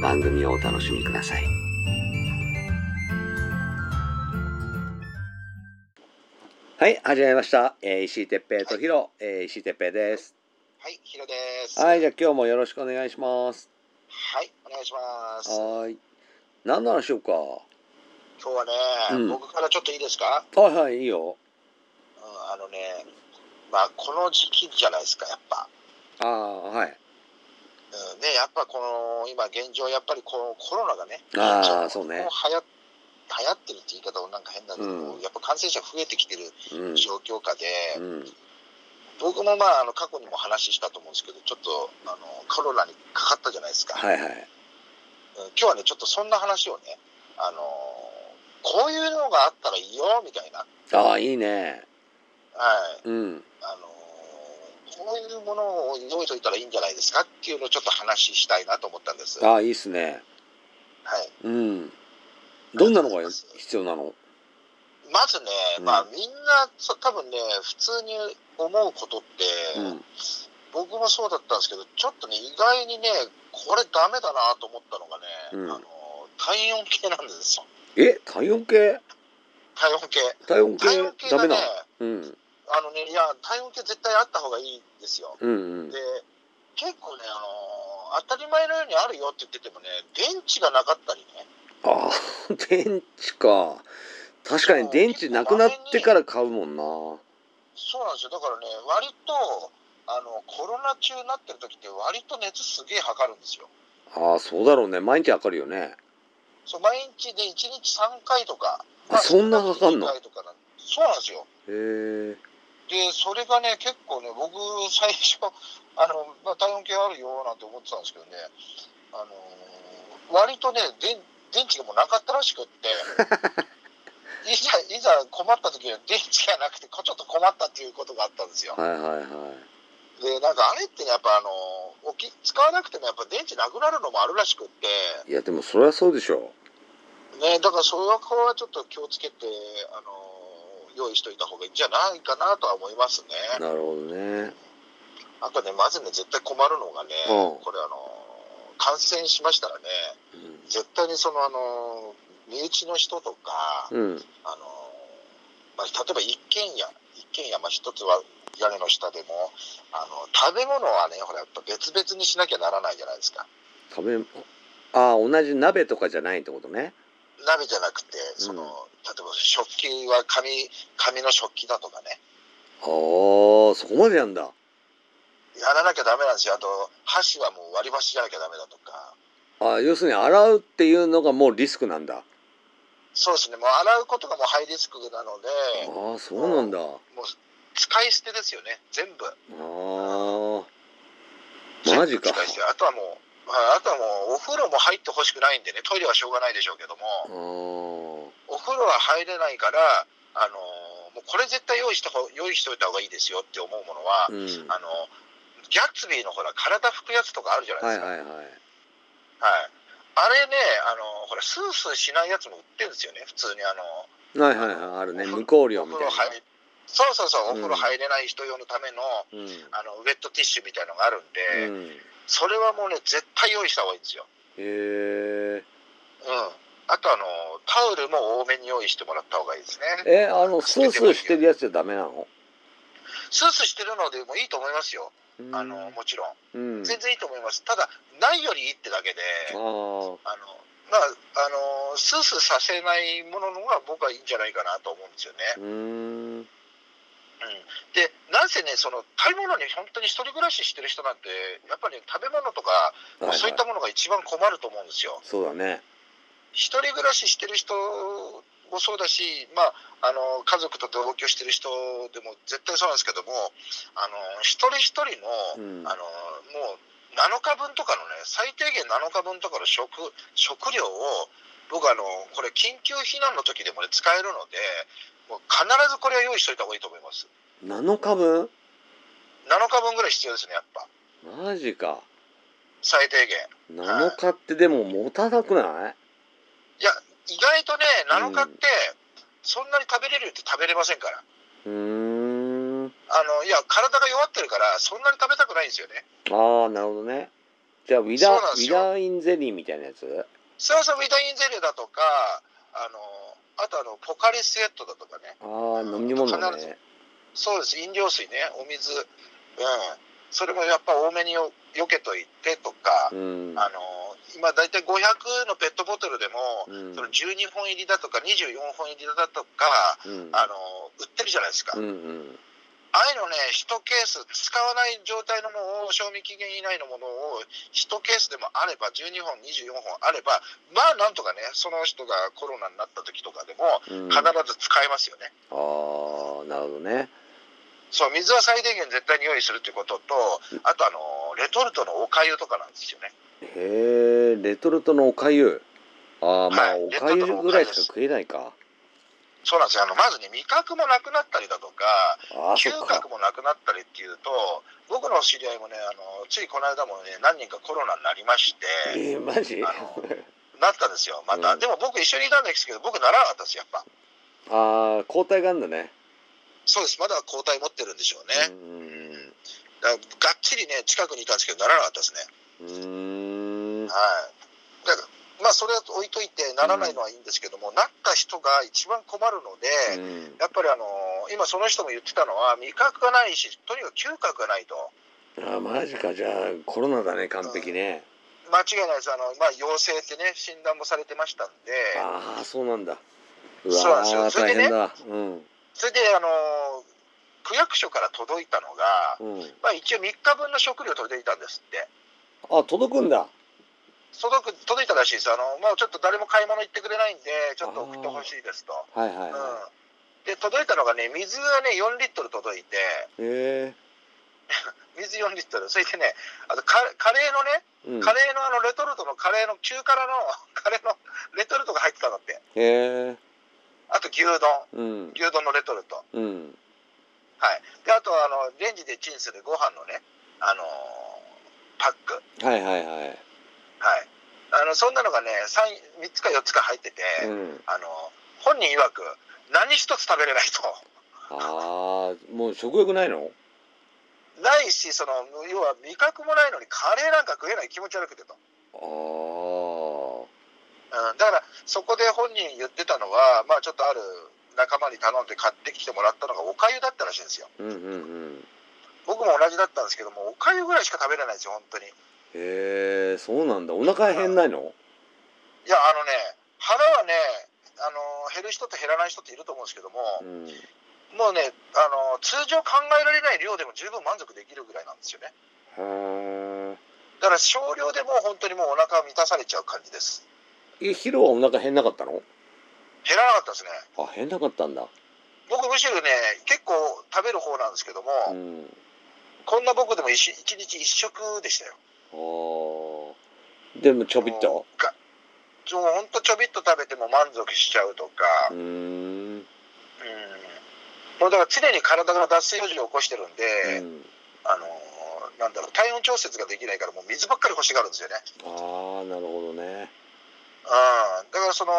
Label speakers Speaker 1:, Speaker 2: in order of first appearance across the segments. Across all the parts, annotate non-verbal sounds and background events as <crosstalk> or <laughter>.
Speaker 1: 番組をお楽しみください。はい、始めました。えー石井哲平とヒロ、えー石井哲平です。
Speaker 2: はい、ヒロです。
Speaker 1: はい、じゃあ今日もよろしくお願いします。
Speaker 2: はい、お願いします。
Speaker 1: はーい。何の話しようか。
Speaker 2: 今日はね、
Speaker 1: うん
Speaker 2: 僕からちょっといいですか、
Speaker 1: はいはい、いいよ。
Speaker 2: うん、あのね、まあ、この時期じゃないですか、やっぱ。
Speaker 1: ああ、はい。
Speaker 2: うん、ね、やっぱこの、今現状、やっぱりこのコロナがね、
Speaker 1: あそうね
Speaker 2: も流行流行ってるって言い方もなんか変だけど、
Speaker 1: うん
Speaker 2: やっぱ感染者増えてきてる
Speaker 1: うん。
Speaker 2: 状況下で、
Speaker 1: うん。
Speaker 2: 僕もまあ、あの過去にも話したと思うんですけど、ちょっとあのコロナにかかったじゃないですか。
Speaker 1: はいはい。
Speaker 2: うん今日はね、ちょっとそんな話をね、あのこういうのがあったらいいよ、みたいな。
Speaker 1: ああ、いいね。
Speaker 2: はい。
Speaker 1: うん。
Speaker 2: あのこういうものを用意しといたらいいんじゃないですかっていうのをちょっと話したいなと思ったんです。はい。
Speaker 1: ああ、いいっすね。うん。どんなのが必要なの？
Speaker 2: まずね、
Speaker 1: うん
Speaker 2: まあみんなそ多分ね、普通に思うことって、
Speaker 1: うん。
Speaker 2: 僕もそうだったんですけど、ちょっとね、意外にね、これダメだなと思ったのがね、
Speaker 1: うん
Speaker 2: あの体温計なんですよ。
Speaker 1: え、体温計？
Speaker 2: 体温計。
Speaker 1: 体温計
Speaker 2: 体温計がね
Speaker 1: ダメな、うん。
Speaker 2: あのね、いや、体温計絶対あった方がいいですよ。
Speaker 1: うんうん
Speaker 2: で。結構ね、あの当たり前のようにあるよって言っててもね電池がなかったりね
Speaker 1: ああ、<laughs> 電池か。確かに電池なくなってから買うもんな。
Speaker 2: そうなんですよだからね割とあのコロナ中になってる時って割と熱すげえ測るんですよ
Speaker 1: ああ、そうだろうね。毎日測るよね。
Speaker 2: そう毎日で1日3回とか、
Speaker 1: あそんな測んの
Speaker 2: ？2回とかなんそうなんですよ
Speaker 1: へえ。
Speaker 2: でそれがね結構ね僕最初 <laughs> あの、まあ、体温計あるよなんて思ってたんですけどねあの割とね電電池がもうなかったらしくって <laughs> いざいざ困った時には電池がなくてこちょっと困ったっていうことがあったんですよ。
Speaker 1: はいはいはい。
Speaker 2: でなんかあれってねやっぱあの置き使わなくてもやっぱ電池なくなるのもあるらしくって。
Speaker 1: いや、でもそれはそうでしょ
Speaker 2: ねだからそれはこれはちょっと気をつけてあの用意しといた方がいいんじゃないかなとは思いますね
Speaker 1: う。なるほどね。
Speaker 2: あとね、まずね、絶対困るのがね、
Speaker 1: うん
Speaker 2: これあの、感染しましたらね、絶対にそのあの、身内の人とか、
Speaker 1: うん。うん。
Speaker 2: あの、まあ、例えば一軒家、一軒家、まあ一つは屋根の下でも、あの、食べ物はね、ほら、やっぱ別々にしなきゃならないじゃないですか。
Speaker 1: 食べ、ああ、同じ鍋とかじゃないってことね。
Speaker 2: 鍋じゃなくて、その、
Speaker 1: うん
Speaker 2: 例えば食器は紙、紙の食器だとかね、
Speaker 1: ああ、そこまでやんだ。
Speaker 2: やらなきゃダメなんですよ。あと、箸はもう割り箸じゃなきゃダメだとか。
Speaker 1: ああ、要するに洗うっていうのがもうリスクなんだ。
Speaker 2: そうですね、もう洗うことがもうハイリスクなので、
Speaker 1: ああ、そうなんだ。あ
Speaker 2: もう使い捨てですよね、全部。
Speaker 1: あ。マジか
Speaker 2: あとはもう、はいあとはもうお風呂も入ってほしくないんでね、トイレはしょうがないでしょうけども。お風呂は入れないから、あのもうこれ絶対用意した方用意しておいた方がいいですよって思うものは、
Speaker 1: うん。
Speaker 2: あのギャッツビーのほら、体拭くやつとかあるじゃないですか。
Speaker 1: はいはいはい。
Speaker 2: はいあれね、あのほら、スースーしないやつも売ってるんですよね、普通にあの。
Speaker 1: はいはいはい。あるね。無香料みたいな。
Speaker 2: お風呂入そうそうそう、お
Speaker 1: うん
Speaker 2: 風呂入れない人用のための、
Speaker 1: うん。
Speaker 2: あのウェットティッシュみたいのがあるんで、
Speaker 1: うん。
Speaker 2: それはもうね、絶対用意した方がいいんですよ。
Speaker 1: へえ。
Speaker 2: うん。あとあの、タオルも多めに用意してもらった方がいいですね。
Speaker 1: え、あの、スースーしてるやつじゃダメなの？
Speaker 2: スースーしてるのでもいいと思いますよ。
Speaker 1: うん
Speaker 2: あの、もちろん。
Speaker 1: うん。
Speaker 2: 全然いいと思います。ただ、ないよりいいってだけで。
Speaker 1: あ
Speaker 2: の、まあ、あの、スースーさせないもののが僕はいいんじゃないかなと思うんですよね。
Speaker 1: うーん。
Speaker 2: うん。で、なんせね、その、食べ物に本当に一人暮らししてる人なんて、やっぱり、ね、食べ物とか、
Speaker 1: はいはい
Speaker 2: そういったものが一番困ると思うんですよ。
Speaker 1: そうだね。
Speaker 2: 一人暮らししてる人もそうだし、まあ、あの家族と同居してる人でも絶対そうなんですけども、あの一人一人の,、
Speaker 1: うん
Speaker 2: あのもう7日分とかのね、最低限7日分とかの食食料を、僕あの、これ、緊急避難の時でも、ね、使えるので、必ずこれは用意しといた方がいいと思います。
Speaker 1: 7日分
Speaker 2: ？7日分ぐらい必要ですね、やっぱ、
Speaker 1: マジか。
Speaker 2: 最低限。
Speaker 1: 7日ってでも持たなくない？
Speaker 2: いや、意外とね、7日っ
Speaker 1: うん
Speaker 2: て、そんなに食べれるって食べれませんから。
Speaker 1: うーん。
Speaker 2: あのいや体が弱ってるからそんなに食べたくないんですよね
Speaker 1: ああ、なるほどね。じゃあ、ウィダー、ウィダーインゼリーみたいなやつ？
Speaker 2: そうそうビタミンゼリーだとかあのあとあのポカリスエットだとかね
Speaker 1: ああ、飲み物ね。
Speaker 2: そうです飲料水ねお水うんそれもやっぱ多めによよけといてとか、
Speaker 1: うん。
Speaker 2: あの今大体500のペットボトルでも、
Speaker 1: うん
Speaker 2: その12本入りだとか24本入りだとか、
Speaker 1: うん。
Speaker 2: あの売ってるじゃないですか、
Speaker 1: うんうん。
Speaker 2: ああいうのね、1ケース、使わない状態のものを、賞味期限以内のものを1ケースでもあれば、12本、24本あれば、まあなんとかね、その人がコロナになった時とかでも、
Speaker 1: うん、
Speaker 2: 必ず使えますよね。
Speaker 1: ああ、なるほどね。
Speaker 2: そう、水は最低限絶対に用意するっていうことと、あとあの、レトルトのおかゆとかなんですよね。
Speaker 1: へえ、レトルトのおかゆ。ああ、まあ、
Speaker 2: はい
Speaker 1: おかゆぐらいしか食えないか。
Speaker 2: そうなんですよ。あの、まずね、味覚もなくなったりだとか、嗅覚。もなくなったりっていうと、僕の知り合いもね、あの、ついこの間もね、何人かコロナになりまして、
Speaker 1: えー、マジ？
Speaker 2: あのなったんですよ、また。
Speaker 1: うん
Speaker 2: でも僕一緒にいたんですけど、僕ならなかったです、やっぱ。
Speaker 1: ああ、抗体があるんだね。
Speaker 2: そうです、まだ抗体持ってるんでしょうね。
Speaker 1: うんうん
Speaker 2: だがっちりね、近くにいたんですけど、ならなかったですね。
Speaker 1: うん。
Speaker 2: はい。だから、まあ、それは置いといて、ならないのはいいんですけども、なった人が一番困るので、
Speaker 1: うん
Speaker 2: やっぱりあの今その人も言ってたのは、味覚がないし、とにかく嗅覚がないと。
Speaker 1: ああ、マジか。じゃあ、コロナだね、完璧ね。
Speaker 2: 間違いないです。あの、まあ、陽性ってね、診断もされてましたんで、
Speaker 1: ああ、そうなんだ。う
Speaker 2: そうなんですよそれでね
Speaker 1: 大変だ。うん。
Speaker 2: それで、あの、区役所から届いたのが、
Speaker 1: うん。
Speaker 2: まあ、一応3日分の食料届いたんですって。
Speaker 1: あ、届くんだ。
Speaker 2: 届く届いたらしいです。あの、もうちょっと誰も買い物行ってくれないんで、ちょっと送ってほしいですと。
Speaker 1: はいはい
Speaker 2: うん
Speaker 1: は。
Speaker 2: で、届いたのがね、水がね、4リットル届いて、
Speaker 1: い。へ <laughs>
Speaker 2: 水4リットル。それでね、あとカカレーのね、
Speaker 1: え。うん。
Speaker 2: カレーのあのレトルトのカレーの中辛のカレーのレトルトが入ってたんだって。
Speaker 1: へえ。
Speaker 2: あと牛丼、
Speaker 1: うん。
Speaker 2: 牛丼のレトルト。
Speaker 1: うん。
Speaker 2: はい。で、あとあの、レンジでチンするご飯のね、あのーパック。
Speaker 1: はいはいはい。
Speaker 2: はい。あの、そんなのがね、3, 3つか4つか入ってて、
Speaker 1: うん。
Speaker 2: あの、本人曰く、何一つ食べれないと。
Speaker 1: ああ、もう食欲ないの？
Speaker 2: ないし、その、要は味覚もないのにカレーなんか食えない気持ち悪くてと。
Speaker 1: あ
Speaker 2: うん、だから、そこで本人言ってたのは、まあちょっとある仲間に頼んで買ってきてもらったのがおかゆだったらしいんですよ。
Speaker 1: あ。うんうんうん。
Speaker 2: 僕も同じだったんですけども、おかゆぐらいしか食べれないんですよ、本当に。い
Speaker 1: へえ、そうなんだ。お腹減んないの？
Speaker 2: や、あのね、腹はね、あの、減る人と減らない人っていると思うんですけども
Speaker 1: う、ん。
Speaker 2: もうね、あの、通常考えられない量でも十分満足できるぐらいなんですよね。
Speaker 1: へ
Speaker 2: だから少量でも本当にもうお腹は満たされちゃう感じです。
Speaker 1: え。え、ヒロはお腹減んなかったの？
Speaker 2: 減らなかったですね。
Speaker 1: あ、減んなかったんだ。
Speaker 2: 僕むしろね、結構食べる方なんですけども、
Speaker 1: うん。
Speaker 2: こんな僕でも一一日一食でしたよ。
Speaker 1: ああ。でもちょびっと？
Speaker 2: もうほんとちょびっと食べても満足しちゃうとか
Speaker 1: う、ーん。
Speaker 2: うん、もうだから常に体が脱水症状を起こしてるんで、
Speaker 1: うん。
Speaker 2: あのーなんだろう、体温調節ができないから、もう水ばっかり欲しがるんですよね。
Speaker 1: ああ、なるほどね。
Speaker 2: うん、だからその、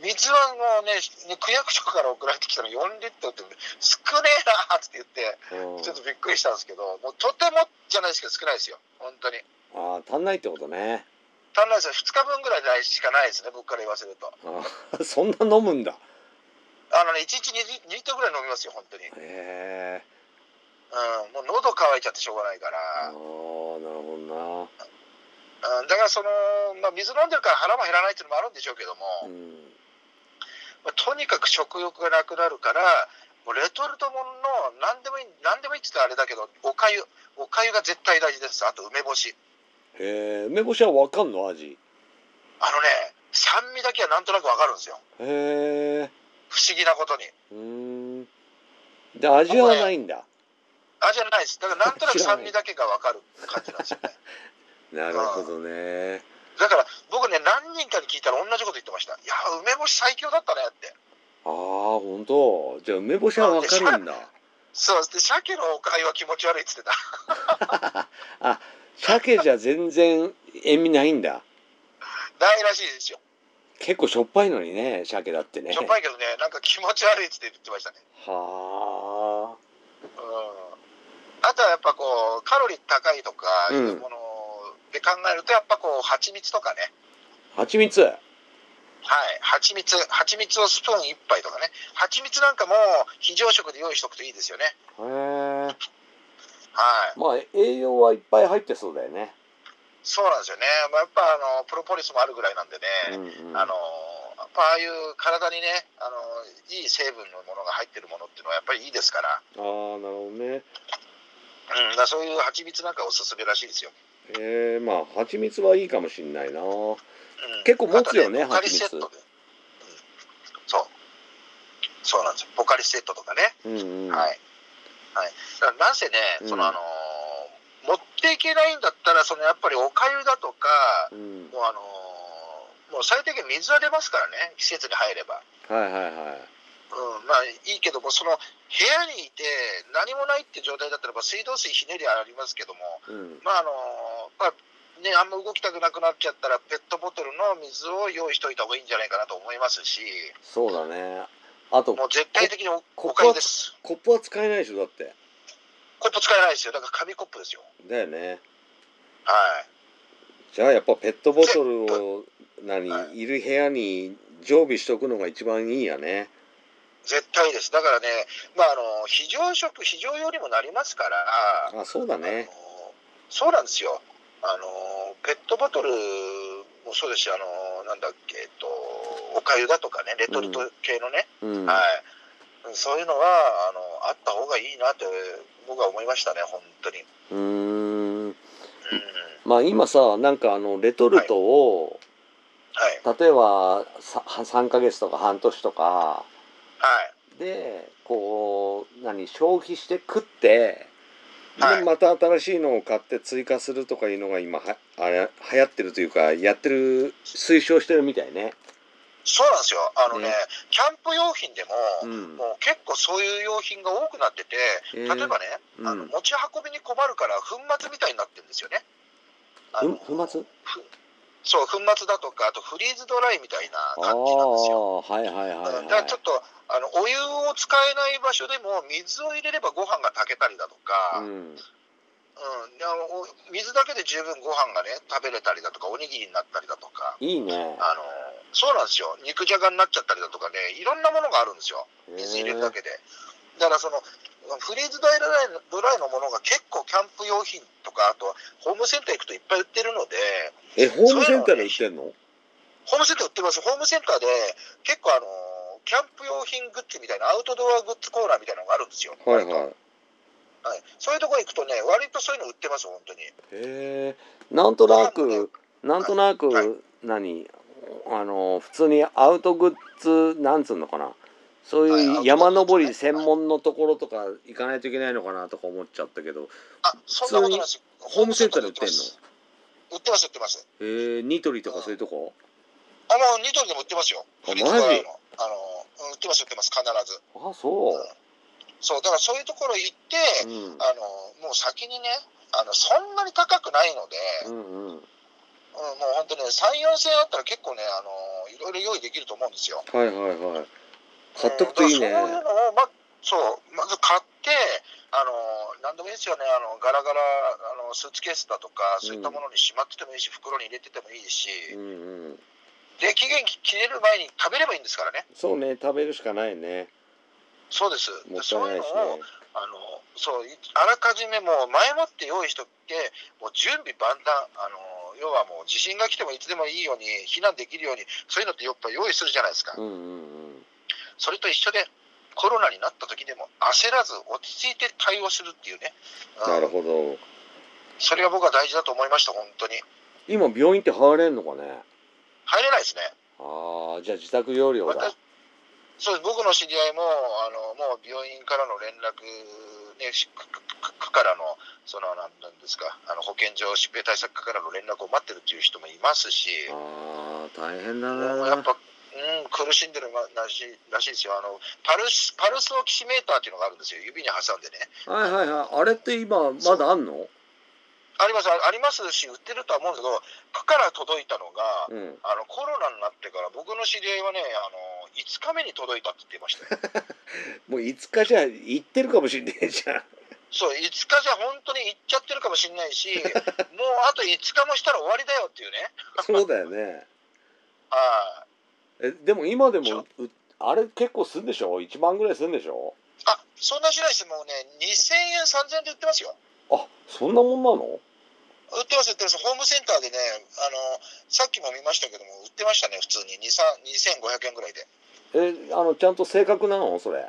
Speaker 2: 水はもうね、区役所から送られてきたの4リットルって、少ねえなーって言って、
Speaker 1: うん
Speaker 2: ちょっとびっくりしたんですけど、もうとてもじゃないですけど、少ないですよ、本当に。
Speaker 1: ああ、足んないってことね。
Speaker 2: 足んないですよ、2日分ぐらいしかないですね、僕から言わせると。
Speaker 1: あー <laughs> そんな飲むんだ。
Speaker 2: あのね、1日2リ2リットルぐらい飲みますよ、本当に。
Speaker 1: へえ。
Speaker 2: うん、もう喉乾いちゃってしょうがないか
Speaker 1: ああ
Speaker 2: ら、
Speaker 1: なるほど
Speaker 2: うん、だからその、まあ、水飲んでるから腹も減らないっていうのもあるんでしょうけども、
Speaker 1: なうん
Speaker 2: まあとにかく食欲がなくなるから、もうレトルトものの何でもいい、何でもいいって言ったらあれだけど、おかゆ、おかゆが絶対大事です。あと梅干し。
Speaker 1: へえ梅干しはわかんの？味
Speaker 2: あのね、酸味だけはなんとなくわかるんですよ。
Speaker 1: へえ
Speaker 2: 不思議なことに。
Speaker 1: うーんで味はないんだ
Speaker 2: 味はないです。だからなんとなく酸味だけがわかる感じなんですよね。<laughs>
Speaker 1: なるほどね
Speaker 2: だから僕ね、何人かに聞いたら同じこと言ってました。いや、梅干し最強だったねって。
Speaker 1: ああ本当？じゃあ梅干しはわかるんだ
Speaker 2: そうで、鮭のおかゆは気持ち悪いって言ってた。<laughs>
Speaker 1: あ鮭じゃ全然塩味ないんだ
Speaker 2: ないらしいですよ。
Speaker 1: 結構しょっぱいのにね鮭だってね
Speaker 2: しょっぱいけどね、なんか気持ち悪いって言ってましたね。
Speaker 1: は
Speaker 2: うん。あとはやっぱこう、カロリー高いとかいうもので考えると、やっぱこう、蜂蜜とかね。
Speaker 1: あ蜂蜜？
Speaker 2: はい。蜂蜜。蜂蜜をスプーン1杯とかね。蜂蜜なんかも非常食で用意しとくといいですよね。
Speaker 1: へえ
Speaker 2: はい。
Speaker 1: まあ栄養はいっぱい入ってそうだよね
Speaker 2: そうなんですよね。まあ、やっぱあの、プロポリスもあるぐらいなんでね。
Speaker 1: うんうん
Speaker 2: あのああいう体にねあのいい成分のものが入ってるものっていうのはやっぱりいいですから,、
Speaker 1: ああなるほどね
Speaker 2: うん、だそういう蜂蜜なんかおすすめらしいですよ、
Speaker 1: えー、まあ蜂蜜はいいかもしんないな。
Speaker 2: うん、
Speaker 1: 結構持つよね
Speaker 2: あとポカリ
Speaker 1: 蜂蜜。
Speaker 2: セットで、うん、そう。そうなんですよ。ポカリセットとかね、
Speaker 1: うんうん。
Speaker 2: はい、はい、だからなんせねその、
Speaker 1: うん
Speaker 2: あの持っていけないんだったらそのやっぱりおかゆだとか
Speaker 1: うん。
Speaker 2: もうあのもう最低限水は出ますからね季節に入れば。
Speaker 1: はいはいはい。
Speaker 2: うん、まあいいけども、その部屋にいて何もないって状態だったらば、水道水ひねりありますけども、
Speaker 1: うん。
Speaker 2: まああのまあね、あんま動きたくなくなっちゃったら、ペットボトルの水を用意しといた方がいいんじゃないかなと思いますし、
Speaker 1: そうだねあと
Speaker 2: もう絶対的にお
Speaker 1: こ
Speaker 2: おかゆです。
Speaker 1: コップは使えないでしょだって
Speaker 2: コップ使えないですよ、だから紙コップですよ。
Speaker 1: だよね
Speaker 2: はい
Speaker 1: じゃあやっぱペットボトルを何、、
Speaker 2: はい
Speaker 1: る部屋に常備しとくのが一番いいやね
Speaker 2: 絶対です。だからね、まあ、あの非常食、非常用にもなりますから、
Speaker 1: あそうだね
Speaker 2: そうなんですよ。あのペットボトルもそうですし、あのなんだっけ、えっと、おかゆだとかね、レトルト系のね、
Speaker 1: うん。
Speaker 2: はい、そういうのはあのあった方がいいなって僕は思いましたね、本当に。
Speaker 1: うーん。
Speaker 2: うん、
Speaker 1: まあ今さなんかあのレトルトを、
Speaker 2: はい、
Speaker 1: 例えばさ3ヶ月とか半年とか。
Speaker 2: はい、
Speaker 1: でこう何消費して食ってで
Speaker 2: はい
Speaker 1: また新しいのを買って追加するとかいうのが今はあれ流行ってるというかやってる推奨してるみたいね。
Speaker 2: そうなんですよ。あのね、
Speaker 1: ね
Speaker 2: キャンプ用品でも、
Speaker 1: うん
Speaker 2: もう結構そういう用品が多くなってて、例えばね、あの
Speaker 1: うん
Speaker 2: 持ち運びに困るから粉末みたいになってるんですよね。
Speaker 1: 粉末？
Speaker 2: ふそう、粉末だとか、あとフリーズドライみたいな感じなんですよ。
Speaker 1: はいはいはい
Speaker 2: うんだから
Speaker 1: はい
Speaker 2: ちょっとあのお湯を使えない場所でも水を入れればご飯が炊けたりだとか、うん
Speaker 1: うん
Speaker 2: であのお水だけで十分ご飯がね食べれたりだとかおにぎりになったりだとか
Speaker 1: いいね。
Speaker 2: あのそうなんですよ肉じゃがになっちゃったりだとかねいろんなものがあるんですよ水入れるだけで。だからそのフリーズドライドライのものが結構キャンプ用品とかあとホームセンター行くといっぱい売ってるので
Speaker 1: えホームセンターで売ってんの？
Speaker 2: ホームセンター売ってます。ホームセンターで結構あのキャンプ用品グッズみたいなアウトドアグッズコーナーみたいなのがあるんですよ。
Speaker 1: はいはい。
Speaker 2: はい、そういうところ行くとね割とそういうの売ってます本当に。
Speaker 1: へえなんとなくなんとなく、
Speaker 2: はい。
Speaker 1: 何？あの普通にアウトグッズなんつうのかな？そう
Speaker 2: はい
Speaker 1: う山登り専門のところとか行かないといけないのかなとか思っちゃったけど
Speaker 2: あそんなことないです。よ。
Speaker 1: ホームセンターで売ってんの？
Speaker 2: 売ってます売ってます。
Speaker 1: へえニトリとかそういうとこ？
Speaker 2: あもうニトリでも売ってますよ。
Speaker 1: あマジ？
Speaker 2: のあのうん売ってます売ってます。必ず。
Speaker 1: あそ
Speaker 2: そうだからそういうところ行って、
Speaker 1: う、うん、
Speaker 2: あのもう先にねあのそんなに高くないので、
Speaker 1: うんうん。
Speaker 2: うん、もう本当ね3、4千円あったら結構ねあのいろいろ用意できると思うんですよ。
Speaker 1: はいはいはい買っとくといいね、
Speaker 2: そういうのをまそうまず買ってあの何でもいいですよね。あのガラガラあのスーツケースだとかそういったものにしまっててもいいし、袋に入れててもいいし、
Speaker 1: うんうん。
Speaker 2: で期限切れる前に食べればいいんですからね。
Speaker 1: そうね食べるしかないね。
Speaker 2: そうです。
Speaker 1: もった
Speaker 2: でそう
Speaker 1: いないし
Speaker 2: いうのを
Speaker 1: ね
Speaker 2: あのそういあらかじめもう前もって用意しとってもう準備万端。あの要はもう地震が来てもいつでもいいように避難できるようにそういうのってやっぱ用意するじゃないですか、
Speaker 1: うんうんうん
Speaker 2: それと一緒でコロナになった時でも焦らず落ち着いて対応するっていうね、うん。
Speaker 1: なるほど。
Speaker 2: それが僕は大事だと思いました本当に。
Speaker 1: 今病院って入れんのかね？
Speaker 2: 入れないですね。
Speaker 1: ああじゃあ自宅療養だ。
Speaker 2: 私そうです。僕の知り合いもあのもう病院からの連絡、ね、し区からのそのなんですかあの保健所疾病対策課からの連絡を待ってるっていう人もいますし。
Speaker 1: ああ大変だな
Speaker 2: やっぱ、うん、苦しんでるらしいらしいですよ。あのパルスパルスオキシメーターっていうのがあるんですよ。指に挟んでね。
Speaker 1: はいはいはい。あれって今まだあんの？
Speaker 2: あります。あありますし売ってるとは思うんですけど区から届いたのが、
Speaker 1: うん。
Speaker 2: あのコロナになってから僕の知り合いはねあの5日目に届いたって言ってましたよ。<laughs>
Speaker 1: もう5日じゃ行ってるかもしんねえじゃん。
Speaker 2: そう5日じゃ本当に行っちゃってるかもしれないし <laughs> もうあと5日もしたら終わりだよっていうね。
Speaker 1: そうだよね。<laughs>
Speaker 2: は
Speaker 1: えでも今でもうあれ結構すんでしょ？1万ぐらいすんでしょ？
Speaker 2: いあそんなしないです。もうね2000円3000円で売ってますよ。
Speaker 1: あそんなもんなの？
Speaker 2: 売ってます売ってます。ホームセンターでねあのさっきも見ましたけども売ってましたね普通に。23 2500円ぐらいで。
Speaker 1: えあのちゃんと正確なの？それ。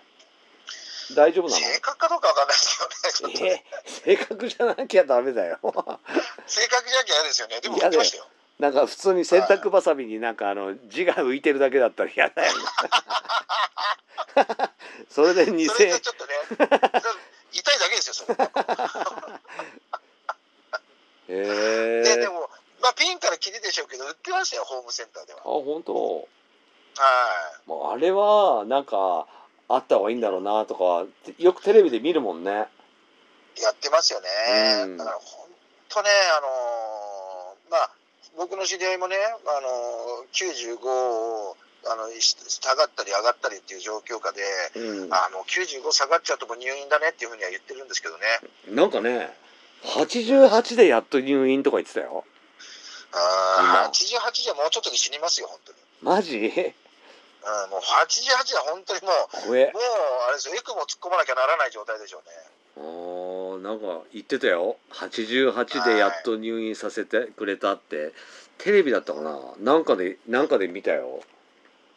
Speaker 1: 大丈夫なの？
Speaker 2: 正確かどうかわかんないですよね
Speaker 1: え正確じゃなきゃダメだよ。
Speaker 2: 正確じゃなきゃ嫌ですよね。でも売ってましたよ
Speaker 1: なんか普通に洗濯ばさみになんかあの字が浮いてるだけだったら嫌だよ <laughs> それで
Speaker 2: それ
Speaker 1: 2000
Speaker 2: がちょっとね痛いだけですよそれ。
Speaker 1: へえ
Speaker 2: ででも、まあ、ピンからキリでしょうけど売ってましたよホームセンターでは。
Speaker 1: あ本当？
Speaker 2: はい。
Speaker 1: もうあれはなんかあった方がいいんだろうなとかよくテレビで見るもんね。
Speaker 2: やってますよね、
Speaker 1: うん。
Speaker 2: だから本当ね、あの僕の知り合いもね、あのー95をあのし下がったり上がったりっていう状況下で、
Speaker 1: うん。
Speaker 2: あの95下がっちゃうと入院だねっていうふうには言ってるんですけどね、
Speaker 1: なんかね88でやっと入院とか言ってたよ。
Speaker 2: あー88じゃもうちょっとで死にますよ、本当に。
Speaker 1: マジ？
Speaker 2: うん、もう88は本当にもう、もうあれですよ、エクモ突っ込まなきゃならない状態でしょうね。
Speaker 1: あーなんか言ってたよ。88でやっと入院させてくれたって。テレビだったかな？なんかでなんかで見たよ。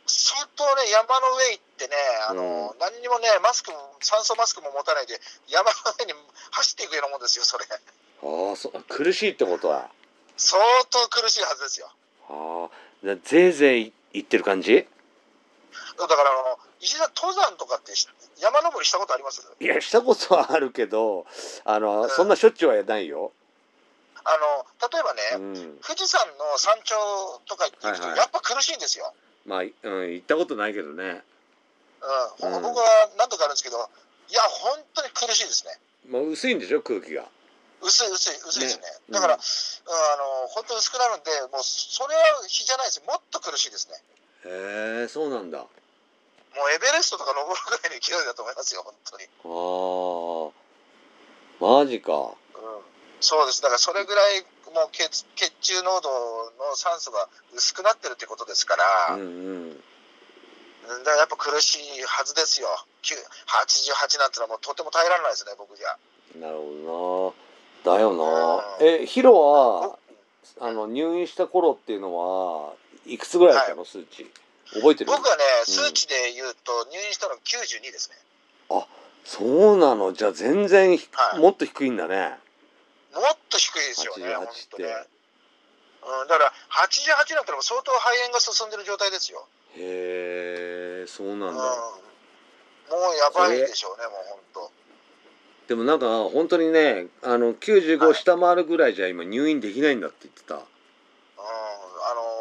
Speaker 2: 相当ね、山の上行ってね、あの、
Speaker 1: う
Speaker 2: 何にもね、マスクも、酸素マスクも持たないで、山の上に走っていくようなもんですよ、それ。
Speaker 1: ああそ苦しいってことは？
Speaker 2: 相当苦しいはずですよ。
Speaker 1: ああぜいぜい言ってる感じ？
Speaker 2: だから、あの、石田登山とかってし山登りしたことあります？
Speaker 1: いやしたことはあるけどあのそんなしょっちゅうはないよ、
Speaker 2: あの、例えば
Speaker 1: う
Speaker 2: ね、
Speaker 1: ん、
Speaker 2: 富士山の山頂とか行っていくと、
Speaker 1: はいはい
Speaker 2: やっぱ苦しいんですよ。
Speaker 1: まあ、うん、行ったことないけどね、
Speaker 2: うん。
Speaker 1: うん
Speaker 2: 僕は何度かあるんですけど、いや、本当に苦しいですね。
Speaker 1: まあ、薄いんでしょ空気が
Speaker 2: 薄い薄い薄いですね。
Speaker 1: ね
Speaker 2: だから、
Speaker 1: うん
Speaker 2: うんあの、本当に薄くなるんで、もうそれは比じゃないです。もっと苦しいですね。
Speaker 1: へえそうなんだあ
Speaker 2: もうエベレストとか登るぐらいの勢いだと思いますよ、本当に。
Speaker 1: あマジか。
Speaker 2: うん、そうです。だからそれぐらいもう血血中濃度の酸素が薄くなってるってことですから、
Speaker 1: うんうん。
Speaker 2: うんだからやっぱ苦しいはずですよ。きゅ88なんてのはもうとても耐えられないですね、僕じゃ。
Speaker 1: なるほどな。だよな。
Speaker 2: うん。
Speaker 1: えヒロはあの入院した頃っていうのはいくつぐらいだったの、数値？覚えてる？
Speaker 2: 僕はね、
Speaker 1: うん。
Speaker 2: 数値で言うと入院したのが92ですね。
Speaker 1: そうなの？じゃあ全然ひ
Speaker 2: はい。
Speaker 1: もっと低いんだね。
Speaker 2: もっと低いですよね、
Speaker 1: 88
Speaker 2: 本当
Speaker 1: って。
Speaker 2: ね。うん、だから88なんてのも相当肺炎が進んでる状態ですよ。
Speaker 1: へえそう
Speaker 2: うん、もう
Speaker 1: なんだ、
Speaker 2: やばいでしょうね、もう本当。
Speaker 1: でもなんか本当にねあの95下回るぐらいじゃ今入院できないんだって言ってた。
Speaker 2: うん、あの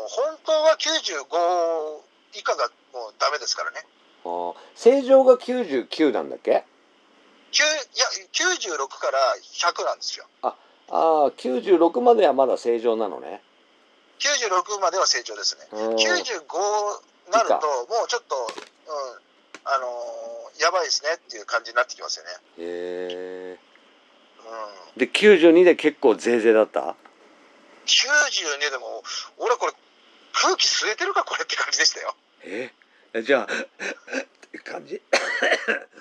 Speaker 2: 本当は95以下がもうダメですからね。
Speaker 1: あー正常が99なんだっけ
Speaker 2: ？9いや96から100なんですよ。
Speaker 1: ああ96まではまだ正常なのね
Speaker 2: 96までは成長ですね。
Speaker 1: うん
Speaker 2: 95なるともうちょっと、うん、あのーやばいですねっていう感じになってきますよね。
Speaker 1: へえ
Speaker 2: うん、
Speaker 1: で92で結構ぜいぜいだった
Speaker 2: ？92でも俺これ空気吸えてるかこれって感じでしたよ。
Speaker 1: え？じゃあ感じ？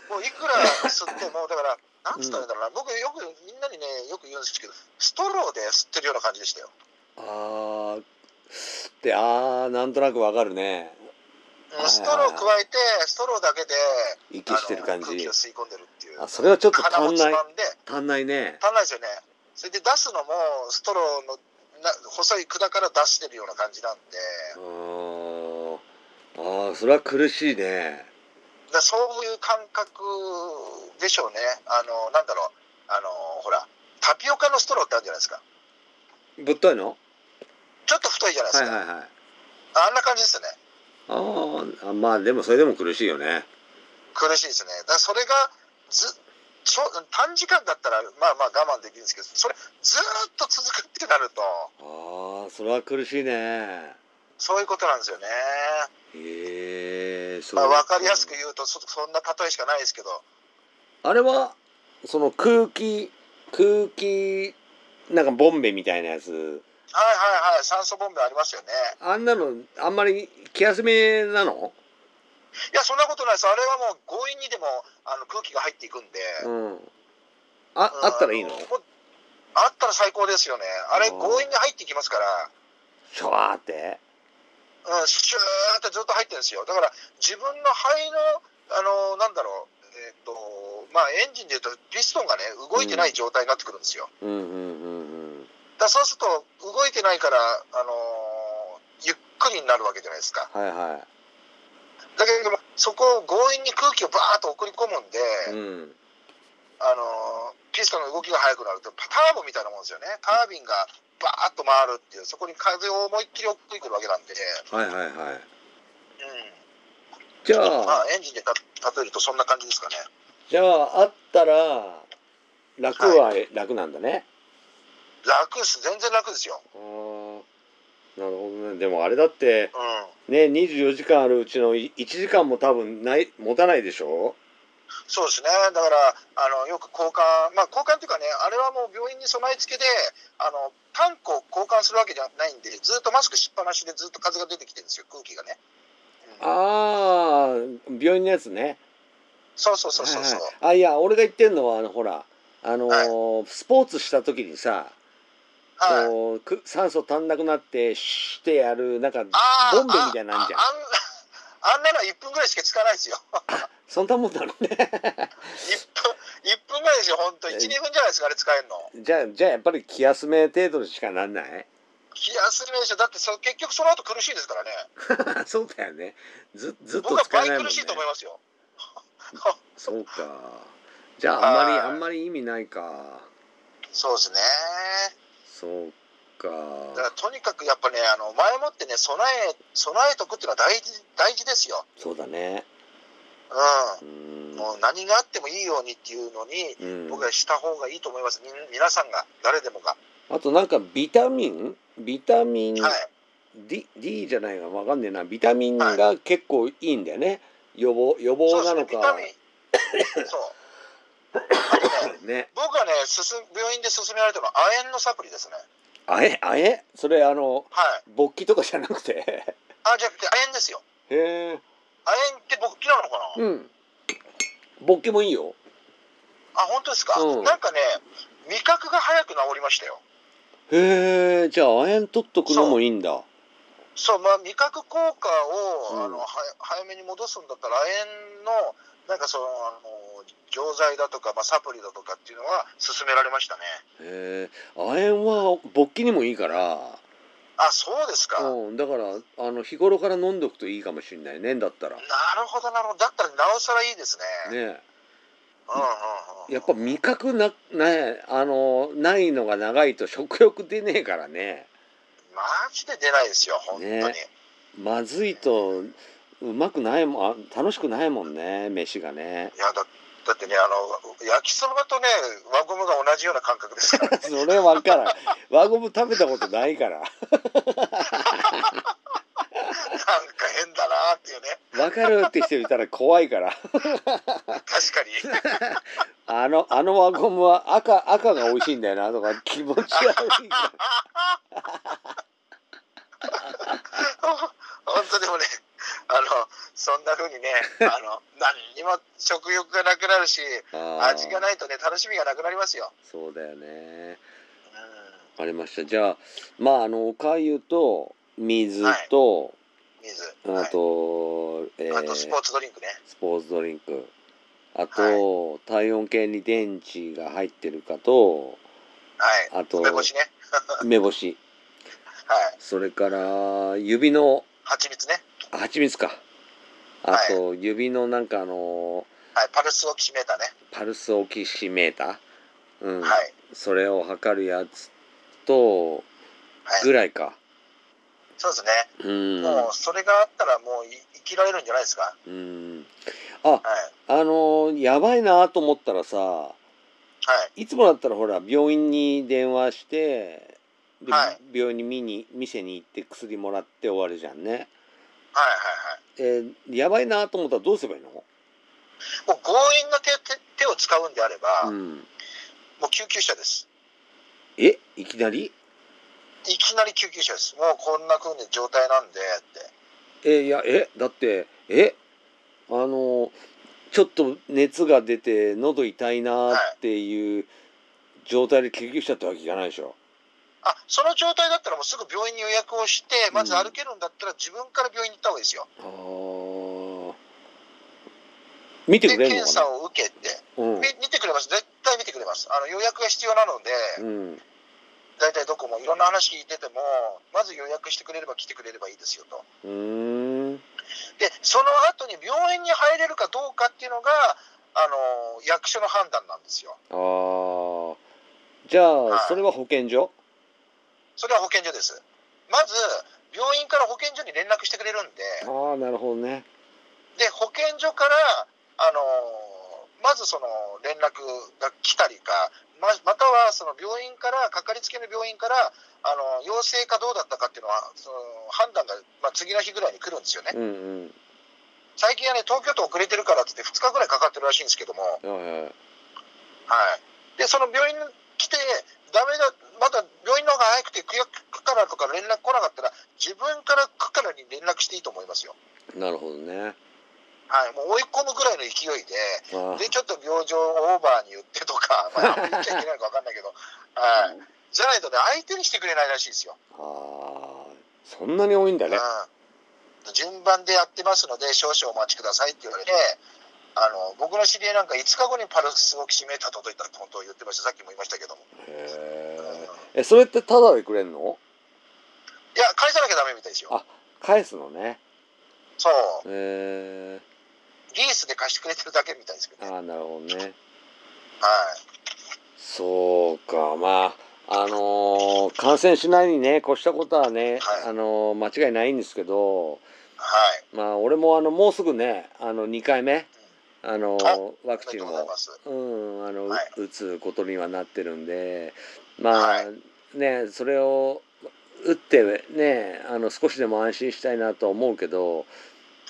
Speaker 2: もういくら吸っても、だから、なんつったらいいんだろうな、僕よくみんなにね、よく言うんですけど、ストローで吸ってるような感じでしたよ。
Speaker 1: あーであーなんとなくわかるね。
Speaker 2: うんストロー加えて、ストローだけで、
Speaker 1: 息してる感
Speaker 2: あの空気
Speaker 1: じ
Speaker 2: を吸い込んでるっていう。
Speaker 1: あそれはちょっと足んない。足んないね。
Speaker 2: 足んないですよね。それで出すのも、ストローのな細い管から出してるような感じなんで、
Speaker 1: あーあーそれは苦しいね
Speaker 2: だそういう感覚でしょうね。あの、なんだろう、あの、ほら、タピオカのストローってあるじゃないですか。
Speaker 1: ぶっといの？
Speaker 2: ちょっと太いじゃないですか。
Speaker 1: はいはいはい
Speaker 2: あんな感じですよね。
Speaker 1: あーあまあでもそれでも苦しいよね
Speaker 2: 苦しいですね。だそれがずちょ短時間だったらまあまあ我慢できるんですけど、それずーっと続くってなると、
Speaker 1: ああそれは苦しいね。
Speaker 2: そういうことなんですよね。
Speaker 1: へえそう。
Speaker 2: まあ分かりやすく言うとそ、そんな例えしかないですけど、
Speaker 1: あれはその空気空気なんかボンベみたいなやつ？
Speaker 2: はいはいはい、酸素ボンベありますよね。
Speaker 1: あんなのあんまり気休めなの？
Speaker 2: いや、そんなことないです。あれはもう強引にでもあの空気が入っていくんで、
Speaker 1: うん。ああったらいいの？
Speaker 2: あったら最高ですよね。あれ
Speaker 1: うん。
Speaker 2: 強引に入っていきますから、
Speaker 1: シャワーって？
Speaker 2: うん、シューってずっと入ってるんですよ。だから自分の肺の、あのなんだろう、えっ、と、まあエンジンでいうとピストンがね、動いてない状態になってくるんですよ。
Speaker 1: うん。うんうん
Speaker 2: だからそうすると、動いてないから、あのゆっくりになるわけじゃないですか。
Speaker 1: うんはい。は
Speaker 2: だけども、そこを強引に空気をバーッと送り込むんで、
Speaker 1: いうん
Speaker 2: あのピストンの動きが速くなると、ターボみたいなもんですよね。タービンがバーッと回るっていう、そこに風を思いっきり送ってくるわけなんで、
Speaker 1: はいはいはい
Speaker 2: うん。
Speaker 1: じゃ
Speaker 2: ま
Speaker 1: あ
Speaker 2: あ、エンジンでた例えるとそんな感じですかね。
Speaker 1: じゃああったら楽は楽なんだね、
Speaker 2: 楽です。全然楽ですよ。
Speaker 1: なるほどねでもあれだって
Speaker 2: うん。
Speaker 1: ね24時間あるうちの1時間も多分ない持たないでしょ？
Speaker 2: そうですね。だから、あの、よく交換、まあ交換っていうかね、あれはもう病院に備え付けで、あの、タンクを交換するわけじゃないんで、ずっとマスクしっぱなしでずっと風が出てきてるんですよ、空気がね。うん
Speaker 1: ああ病院のやつね
Speaker 2: そうそうそうそうそう。
Speaker 1: はいはいあいや俺が言ってんのはあのほらあのースポーツした時にさ、
Speaker 2: はい。
Speaker 1: こうく酸素足んなくなってシュってやるなんかボンベみたいなんじゃん
Speaker 2: あああんあんなのは1分ぐらいしかつかないですよ。
Speaker 1: そんなもんなのね <laughs>
Speaker 2: 1分、1分ぐらいですよ、本当1、2分じゃないですか、あれ使えるの。
Speaker 1: じゃあじゃあやっぱり気休め程度しかなんない？
Speaker 2: 気休めでしょ。だってそ結局その後苦しいですからね。<laughs>
Speaker 1: そうだよねずずっと
Speaker 2: 僕は
Speaker 1: 使えないもんね
Speaker 2: 倍苦しいと思いますよ。<laughs>
Speaker 1: そうかじゃああんまり
Speaker 2: はい
Speaker 1: あんまり意味ないか
Speaker 2: そうですね。
Speaker 1: そうか
Speaker 2: だからとにかくやっぱね、あの前もってね、備え、備えとくっていうのは大事、大事ですよ。
Speaker 1: そうだね
Speaker 2: う。
Speaker 1: うんん
Speaker 2: もう何があってもいいようにっていうのに、
Speaker 1: うん
Speaker 2: 僕はした方がいいと思います。皆さんが、誰でもが。
Speaker 1: あとなんかビタミン？ビタミン？
Speaker 2: はい。
Speaker 1: D, D じゃないかわかんねえなビタミンが結構いいんだよね予防予防
Speaker 2: そうですね、
Speaker 1: なの
Speaker 2: ビタ
Speaker 1: か
Speaker 2: ミン。<laughs> そう。<laughs> ね、
Speaker 1: ね
Speaker 2: 僕はね、進病院で勧められたのは亜鉛のサプリですね。
Speaker 1: あえあえそれあの
Speaker 2: はい。
Speaker 1: 勃起とかじゃなくて？
Speaker 2: あ、じゃなくて亜鉛ですよ。
Speaker 1: へえ
Speaker 2: 亜鉛って勃起なのかな、
Speaker 1: うん。勃起もいいよ。
Speaker 2: あ、本当ですか、
Speaker 1: うん。
Speaker 2: なんかね、味覚が早く治りましたよ。
Speaker 1: へえじゃあ亜鉛取っとくのもいいんだ。
Speaker 2: そう、まあ、味覚効果を、
Speaker 1: うん。
Speaker 2: あのは早めに戻すんだったら、亜鉛の、なんかその、あの錠剤だとか、まあ、サプリだとかっていうのは勧められましたね。
Speaker 1: へえ亜鉛は勃起にもいいから
Speaker 2: あ、そうですか。なる
Speaker 1: うんだからあの日頃から飲んどくといいかもしれないねだったら
Speaker 2: ほど、なるほど。だったら、なおさらいいですね。
Speaker 1: ね
Speaker 2: うんうんうん。
Speaker 1: やっぱ味覚なねあのないのが長いと食欲出ねえからね
Speaker 2: マジで出ないですよ、本当に。
Speaker 1: ねまずいとうまくないもんあ楽しくないもんね飯がね。
Speaker 2: いやだだってねあの焼きそばとね輪ゴムが同じような感覚ですから。<laughs>
Speaker 1: それ分からん。輪ゴム食べたことないから。
Speaker 2: なんか変だなっていうね。
Speaker 1: 分かるって人いたら怖いから。
Speaker 2: 確かに。
Speaker 1: あのあの輪ゴムは赤赤が美味しいんだよなとか気持ち悪いか <laughs>
Speaker 2: 本当でもね <laughs> あのそんな風にね、<laughs> あの、何にも食欲がなくなるし、味がないとね、楽しみがなくなりますよ。
Speaker 1: そうだよね
Speaker 2: う
Speaker 1: わかりましたじゃあまああのおかゆと水と、
Speaker 2: ん。水。
Speaker 1: あ
Speaker 2: はい
Speaker 1: と、えー
Speaker 2: あとスポーツドリンクね。
Speaker 1: スポーツドリンクあと、体温計に電池が入ってるかと
Speaker 2: はい。
Speaker 1: あと
Speaker 2: 梅干しね。<laughs>
Speaker 1: 梅干し
Speaker 2: はい。
Speaker 1: それから指の
Speaker 2: 蜂蜜ね。
Speaker 1: 蜂蜜かあと、指のなんかあの
Speaker 2: はい。パルスオキシメーターね。
Speaker 1: パルスオキシメーター、うん
Speaker 2: はい。
Speaker 1: それを測るやつと
Speaker 2: はい。
Speaker 1: ぐらいか
Speaker 2: そうですね。
Speaker 1: うん
Speaker 2: もう、それがあったらもうい生きられるんじゃないですか。
Speaker 1: うん
Speaker 2: はい。
Speaker 1: あのやばいなと思ったらさ
Speaker 2: はい。
Speaker 1: いつもだったらほら病院に電話してで、
Speaker 2: はい
Speaker 1: 病院に見に店に行って薬もらって終わるじゃんね。
Speaker 2: はいはいはい。
Speaker 1: えーやばいなと思ったらどうすればいいの、
Speaker 2: もう強引な手手手を使うんであれば、
Speaker 1: うん、
Speaker 2: もう救急車です。
Speaker 1: え？いきなり？
Speaker 2: いきなり救急車です。もうこんな風に状態なんでって。
Speaker 1: えいやえ？だってえ？あのちょっと熱が出て喉痛いなっていう状態で救急車ってわけいかないでしょ。
Speaker 2: あ、その状態だったらもうすぐ病院に予約をして、まず歩けるんだったら自分から病院に行った方がいいですよ。
Speaker 1: あー見て
Speaker 2: で、
Speaker 1: くれるのかな？
Speaker 2: 検査を受けて、
Speaker 1: うん
Speaker 2: み見てくれます。絶対見てくれます。あの予約が必要なので、
Speaker 1: うん
Speaker 2: 大体どこもいろんな話聞いてても、まず予約してくれれば来てくれればいいですよと。
Speaker 1: うーん
Speaker 2: で、その後に病院に入れるかどうかっていうのが、あの、役所の判断なんですよ。
Speaker 1: あーじゃあ
Speaker 2: はい
Speaker 1: それは保健所？
Speaker 2: それは保健所です。まず、病院から保健所に連絡してくれるんで、
Speaker 1: ああなるほどね
Speaker 2: で、保健所から、あのまずその連絡が来たりか、ままたはその病院から、かかりつけの病院から、あの陽性かどうだったかっていうのは、その判断が、まあ、次の日ぐらいに来るんですよね。
Speaker 1: うんうん
Speaker 2: 最近はね、東京都遅れてるからって言って、2日ぐらいかかってるらしいんですけども、
Speaker 1: はいはい
Speaker 2: はい。で、その病院に来て、ダメだ、まだ病院の方が早くて区役からとか連絡来なかったら、自分から区からに連絡していいと思いますよ。
Speaker 1: なるほどね
Speaker 2: はい。もう追い込むぐらいの勢いで、で、ちょっと病状オーバーに言ってとか、<laughs> まあ、言っちゃいけないのか分かんないけど、はい。じゃないとね、相手にしてくれないらしいですよ。
Speaker 1: あーそんなに多いんだね
Speaker 2: うん。順番でやってますので、少々お待ちくださいって言われて、あの、僕の知り合いなんか5日後にパルスオキシメーター届いたって本当を言ってました。さっきも言いましたけども。
Speaker 1: へ
Speaker 2: うん
Speaker 1: ええそれってタダでくれんの？
Speaker 2: いや、返さなきゃダメみたいですよ。
Speaker 1: あ返すのね
Speaker 2: そう。
Speaker 1: へえ
Speaker 2: リースで貸してくれてるだけみたいですけどね。
Speaker 1: ああなるほどね
Speaker 2: はい。
Speaker 1: そうかまああのー感染しないにね越したことはね、
Speaker 2: はい
Speaker 1: あのー間違いないんですけど
Speaker 2: はい。
Speaker 1: まあ俺もあのもうすぐねあの2回目あのワクチンを。うんあの、
Speaker 2: はい
Speaker 1: 打つことにはなってるんでまあ、
Speaker 2: はい
Speaker 1: ねそれを打ってねあの少しでも安心したいなとは思うけど、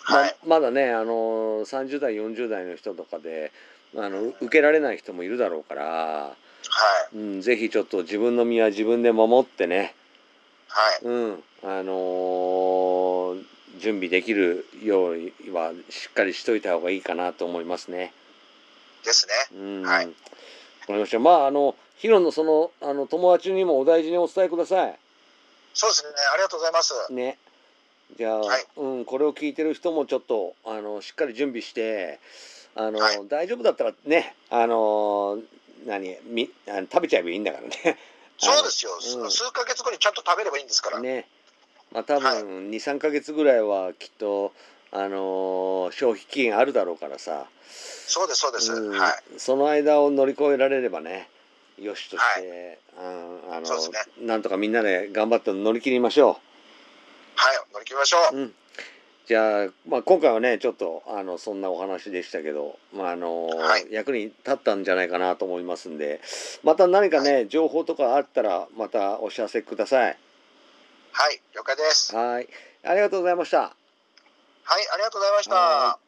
Speaker 1: ま
Speaker 2: はい。
Speaker 1: まだねあの30代40代の人とかであの受けられない人もいるだろうから、
Speaker 2: はい。
Speaker 1: うん、ぜひちょっと自分の身は自分で守ってね、
Speaker 2: はい。
Speaker 1: うんあのー準備できるようにはしっかりしといた方がいいかなと思いますね。
Speaker 2: ですね。
Speaker 1: うん、
Speaker 2: はい
Speaker 1: わかりました。まああのヒロのそのあの友達にもお大事にお伝えください。
Speaker 2: そうですね。ありがとうございます。
Speaker 1: ね。じゃあ、
Speaker 2: はい
Speaker 1: うん、これを聞いてる人もちょっとあのしっかり準備してあの、
Speaker 2: はい
Speaker 1: 大丈夫だったらねあの何みあの食べちゃえばいいんだからね。
Speaker 2: そうですよ、
Speaker 1: うん
Speaker 2: 数ヶ月後にちゃんと食べればいいんですから。
Speaker 1: ね。まあ多
Speaker 2: はい
Speaker 1: 分23ヶ月ぐらいはきっとあの消費期限あるだろうからさ、
Speaker 2: そうです、そうです。
Speaker 1: うん
Speaker 2: はい。
Speaker 1: その間を乗り越えられればねよしとして、うんあの
Speaker 2: ね
Speaker 1: なんとかみんなで頑張って乗り切りましょ
Speaker 2: はい、乗り切りましょう。
Speaker 1: う。うんじゃあ、まあ、今回はねちょっとあのそんなお話でしたけど、まああの
Speaker 2: はい
Speaker 1: 役に立ったんじゃないかなと思いますんでまた何かね、情報とかあったらまたお知らせください。
Speaker 2: はい、了解です。
Speaker 1: はいありがとうございました。
Speaker 2: はい、ありがとうございました。
Speaker 1: は